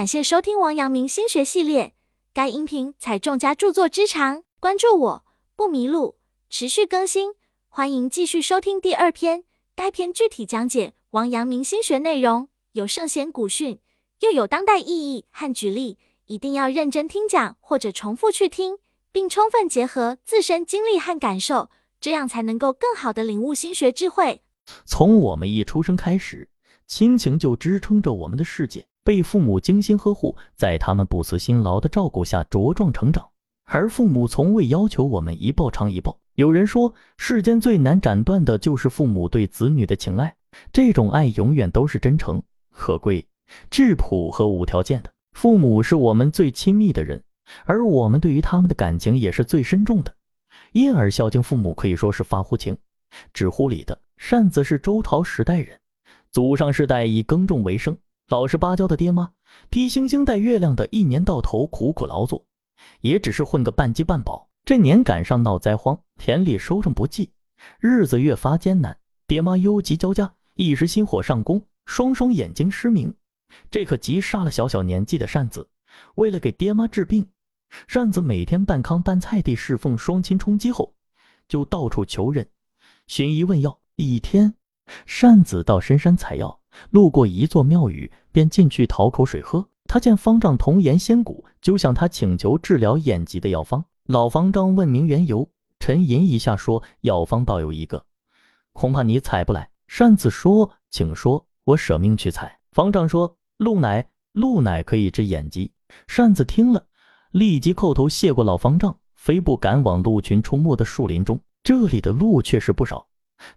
感谢收听王阳明心学系列，该音频采众家著作之长，关注我不迷路，持续更新，欢迎继续收听第二篇。该篇具体讲解王阳明心学内容，有圣贤古训，又有当代意义和举例，一定要认真听讲或者重复去听，并充分结合自身经历和感受，这样才能够更好的领悟心学智慧。从我们一出生开始，亲情就支撑着我们的世界。被父母精心呵护，在他们不辞辛劳的照顾下茁壮成长，而父母从未要求我们一报偿一报。有人说，世间最难斩断的就是父母对子女的情爱，这种爱永远都是真诚、可贵、质朴和无条件的。父母是我们最亲密的人，而我们对于他们的感情也是最深重的，因而孝敬父母可以说是发乎情，止乎礼的。扇子是周朝时代人，祖上世代以耕种为生。老实巴交的爹妈，披星星戴月亮的，一年到头苦苦劳作，也只是混个半饥半饱。这年赶上闹灾荒，田里收成不济，日子越发艰难。爹妈忧急交加，一时心火上攻，双双眼睛失明。这可急杀了小小年纪的扇子。为了给爹妈治病，扇子每天半糠半菜地侍奉双亲充饥后，就到处求人寻医问药。一天，扇子到深山采药。路过一座庙宇，便进去讨口水喝。他见方丈童颜仙骨，就向他请求治疗眼疾的药方。老方丈问明缘由，沉吟一下说：“药方倒有一个，恐怕你采不来。”单子说：“请说，我舍命去采。”方丈说：“鹿奶，鹿奶可以治眼疾。”扇子听了，立即叩头谢过老方丈，飞步赶往鹿群出没的树林中。这里的鹿确实不少，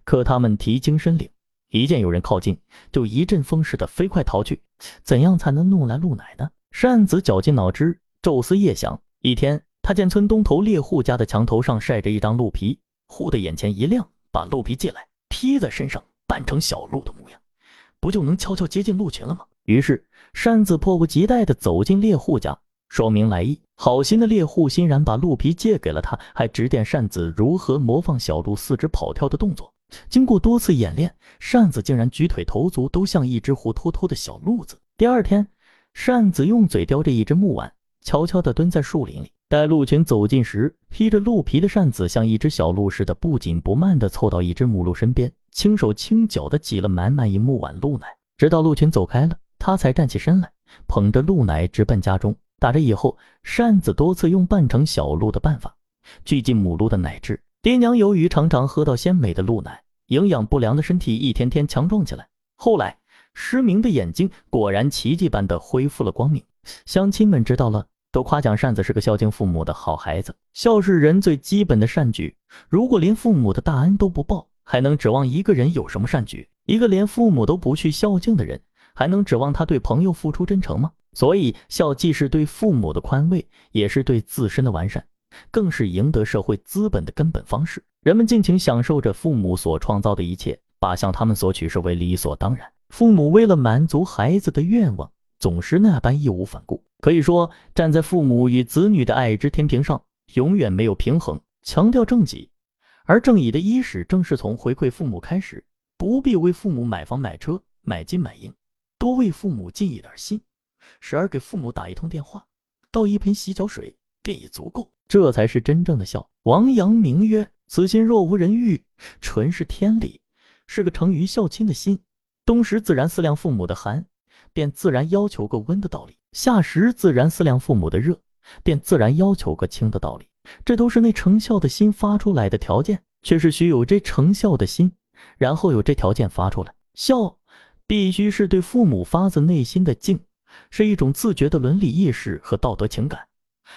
可他们提精神领。一见有人靠近，就一阵风似的飞快逃去。怎样才能弄来鹿奶呢？扇子绞尽脑汁，昼思夜想。一天，他见村东头猎户家的墙头上晒着一张鹿皮，忽的眼前一亮，把鹿皮借来披在身上，扮成小鹿的模样，不就能悄悄接近鹿群了吗？于是，扇子迫不及待地走进猎户家，说明来意。好心的猎户欣然把鹿皮借给了他，还指点扇子如何模仿小鹿四肢跑跳的动作。经过多次演练，扇子竟然举腿投足都像一只活脱脱的小鹿子。第二天，扇子用嘴叼着一只木碗，悄悄地蹲在树林里。待鹿群走近时，披着鹿皮的扇子像一只小鹿似的，不紧不慢地凑到一只母鹿身边，轻手轻脚地挤了满满一木碗鹿奶。直到鹿群走开了，他才站起身来，捧着鹿奶直奔家中。打这以后，扇子多次用扮成小鹿的办法，聚进母鹿的奶汁。爹娘由于常常喝到鲜美的鹿奶，营养不良的身体一天天强壮起来。后来失明的眼睛果然奇迹般的恢复了光明。乡亲们知道了，都夸奖扇子是个孝敬父母的好孩子。孝是人最基本的善举，如果连父母的大恩都不报，还能指望一个人有什么善举？一个连父母都不去孝敬的人，还能指望他对朋友付出真诚吗？所以，孝既是对父母的宽慰，也是对自身的完善。更是赢得社会资本的根本方式。人们尽情享受着父母所创造的一切，把向他们索取视为理所当然。父母为了满足孩子的愿望，总是那般义无反顾。可以说，站在父母与子女的爱之天平上，永远没有平衡。强调正己，而正义的伊始，正是从回馈父母开始。不必为父母买房买车、买金买银，多为父母尽一点心，时而给父母打一通电话，倒一盆洗脚水。便已足够，这才是真正的孝。王阳明曰：“此心若无人欲，纯是天理。”是个成于孝亲的心。冬时自然思量父母的寒，便自然要求个温的道理；夏时自然思量父母的热，便自然要求个清的道理。这都是那成孝的心发出来的条件，却是需有这成孝的心，然后有这条件发出来。孝必须是对父母发自内心的敬，是一种自觉的伦理意识和道德情感。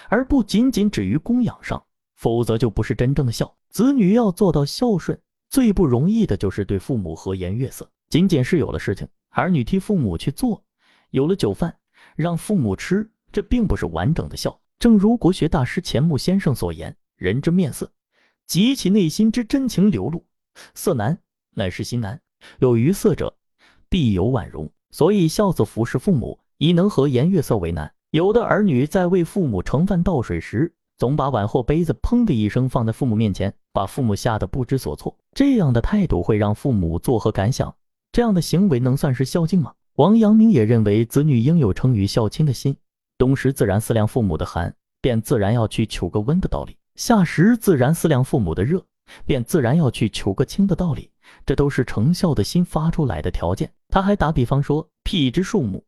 而不仅仅止于供养上，否则就不是真正的孝。子女要做到孝顺，最不容易的就是对父母和颜悦色。仅仅是有了事情，儿女替父母去做；有了酒饭，让父母吃，这并不是完整的孝。正如国学大师钱穆先生所言：“人之面色，及其内心之真情流露。色难，乃是心难。有余色者，必有婉容。所以孝子服侍父母，以能和颜悦色为难。”有的儿女在为父母盛饭倒水时，总把碗或杯子砰的一声放在父母面前，把父母吓得不知所措。这样的态度会让父母作何感想？这样的行为能算是孝敬吗？王阳明也认为子女应有承与孝亲的心，冬时自然思量父母的寒，便自然要去求个温的道理；夏时自然思量父母的热，便自然要去求个清的道理。这都是成孝的心发出来的条件。他还打比方说，辟之树木，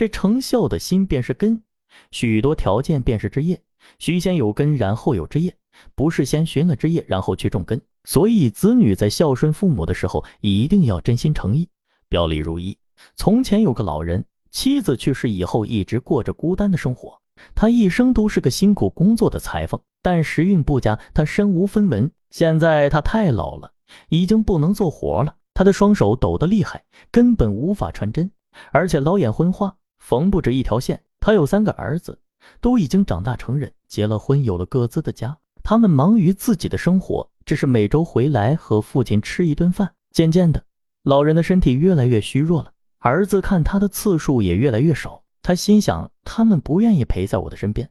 这成孝的心便是根，许多条件便是枝叶，须先有根，然后有枝叶，不是先寻了枝叶，然后去种根。所以，子女在孝顺父母的时候，一定要真心诚意，表里如一。从前有个老人，妻子去世以后，一直过着孤单的生活。他一生都是个辛苦工作的裁缝，但时运不佳，他身无分文。现在他太老了，已经不能做活了。他的双手抖得厉害，根本无法穿针，而且老眼昏花，缝不止一条线。他有三个儿子，都已经长大成人，结了婚，有了各自的家。他们忙于自己的生活，只是每周回来和父亲吃一顿饭。渐渐的，老人的身体越来越虚弱了。儿子看他的次数也越来越少，他心想，他们不愿意陪在我的身边，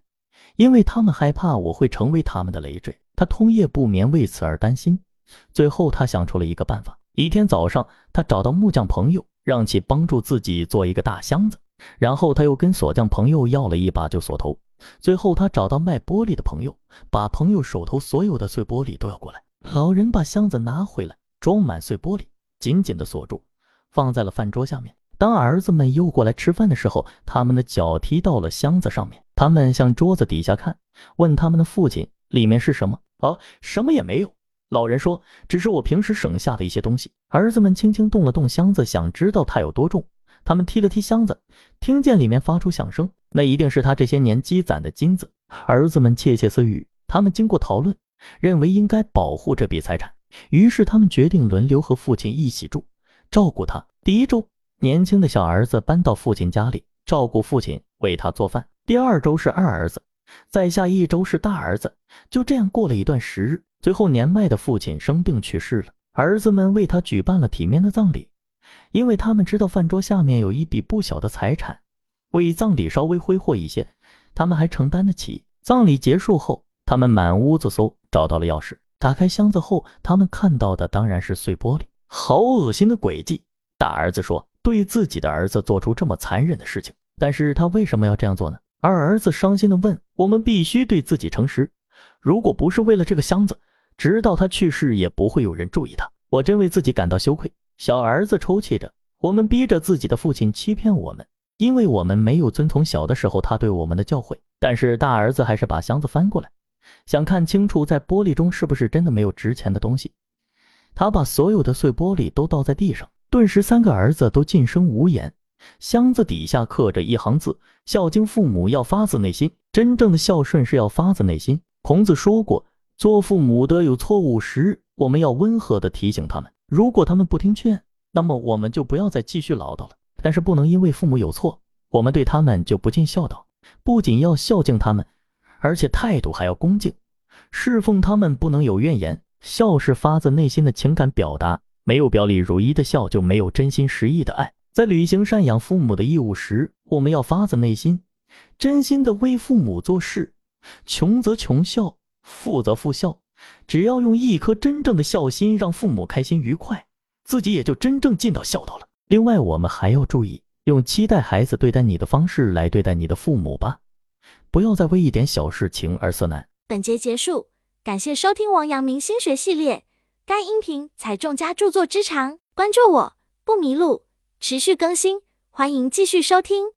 因为他们害怕我会成为他们的累赘。他通夜不眠，为此而担心。最后，他想出了一个办法。一天早上，他找到木匠朋友，让其帮助自己做一个大箱子。然后，他又跟锁匠朋友要了一把旧锁头。最后，他找到卖玻璃的朋友，把朋友手头所有的碎玻璃都要过来。老人把箱子拿回来，装满碎玻璃，紧紧地锁住，放在了饭桌下面。当儿子们又过来吃饭的时候，他们的脚踢到了箱子上面。他们向桌子底下看，问他们的父亲：“里面是什么？”“哦，什么也没有。”老人说：“只是我平时省下的一些东西。”儿子们轻轻动了动箱子，想知道它有多重。他们踢了踢箱子，听见里面发出响声，那一定是他这些年积攒的金子。儿子们窃窃私语，他们经过讨论，认为应该保护这笔财产，于是他们决定轮流和父亲一起住，照顾他。第一周。年轻的小儿子搬到父亲家里照顾父亲，为他做饭。第二周是二儿子，再下一周是大儿子。就这样过了一段时日，最后年迈的父亲生病去世了。儿子们为他举办了体面的葬礼，因为他们知道饭桌下面有一笔不小的财产，为葬礼稍微挥霍一些，他们还承担得起。葬礼结束后，他们满屋子搜，找到了钥匙，打开箱子后，他们看到的当然是碎玻璃。好恶心的诡计！大儿子说。对自己的儿子做出这么残忍的事情，但是他为什么要这样做呢？二儿子伤心的问：“我们必须对自己诚实，如果不是为了这个箱子，直到他去世也不会有人注意他。我真为自己感到羞愧。”小儿子抽泣着：“我们逼着自己的父亲欺骗我们，因为我们没有遵从小的时候他对我们的教诲。”但是大儿子还是把箱子翻过来，想看清楚在玻璃中是不是真的没有值钱的东西。他把所有的碎玻璃都倒在地上。顿时，三个儿子都噤声无言。箱子底下刻着一行字：“孝敬父母要发自内心，真正的孝顺是要发自内心。”孔子说过：“做父母的有错误时，我们要温和地提醒他们。如果他们不听劝，那么我们就不要再继续唠叨了。但是不能因为父母有错，我们对他们就不尽孝道。不仅要孝敬他们，而且态度还要恭敬，侍奉他们不能有怨言。孝是发自内心的情感表达。”没有表里如一的孝，就没有真心实意的爱。在履行赡养父母的义务时，我们要发自内心、真心的为父母做事。穷则穷孝，富则富孝。只要用一颗真正的孝心，让父母开心愉快，自己也就真正尽到孝道了。另外，我们还要注意用期待孩子对待你的方式来对待你的父母吧，不要再为一点小事情而色难。本节结束，感谢收听王阳明心学系列。该音频采众家著作之长，关注我不迷路，持续更新，欢迎继续收听。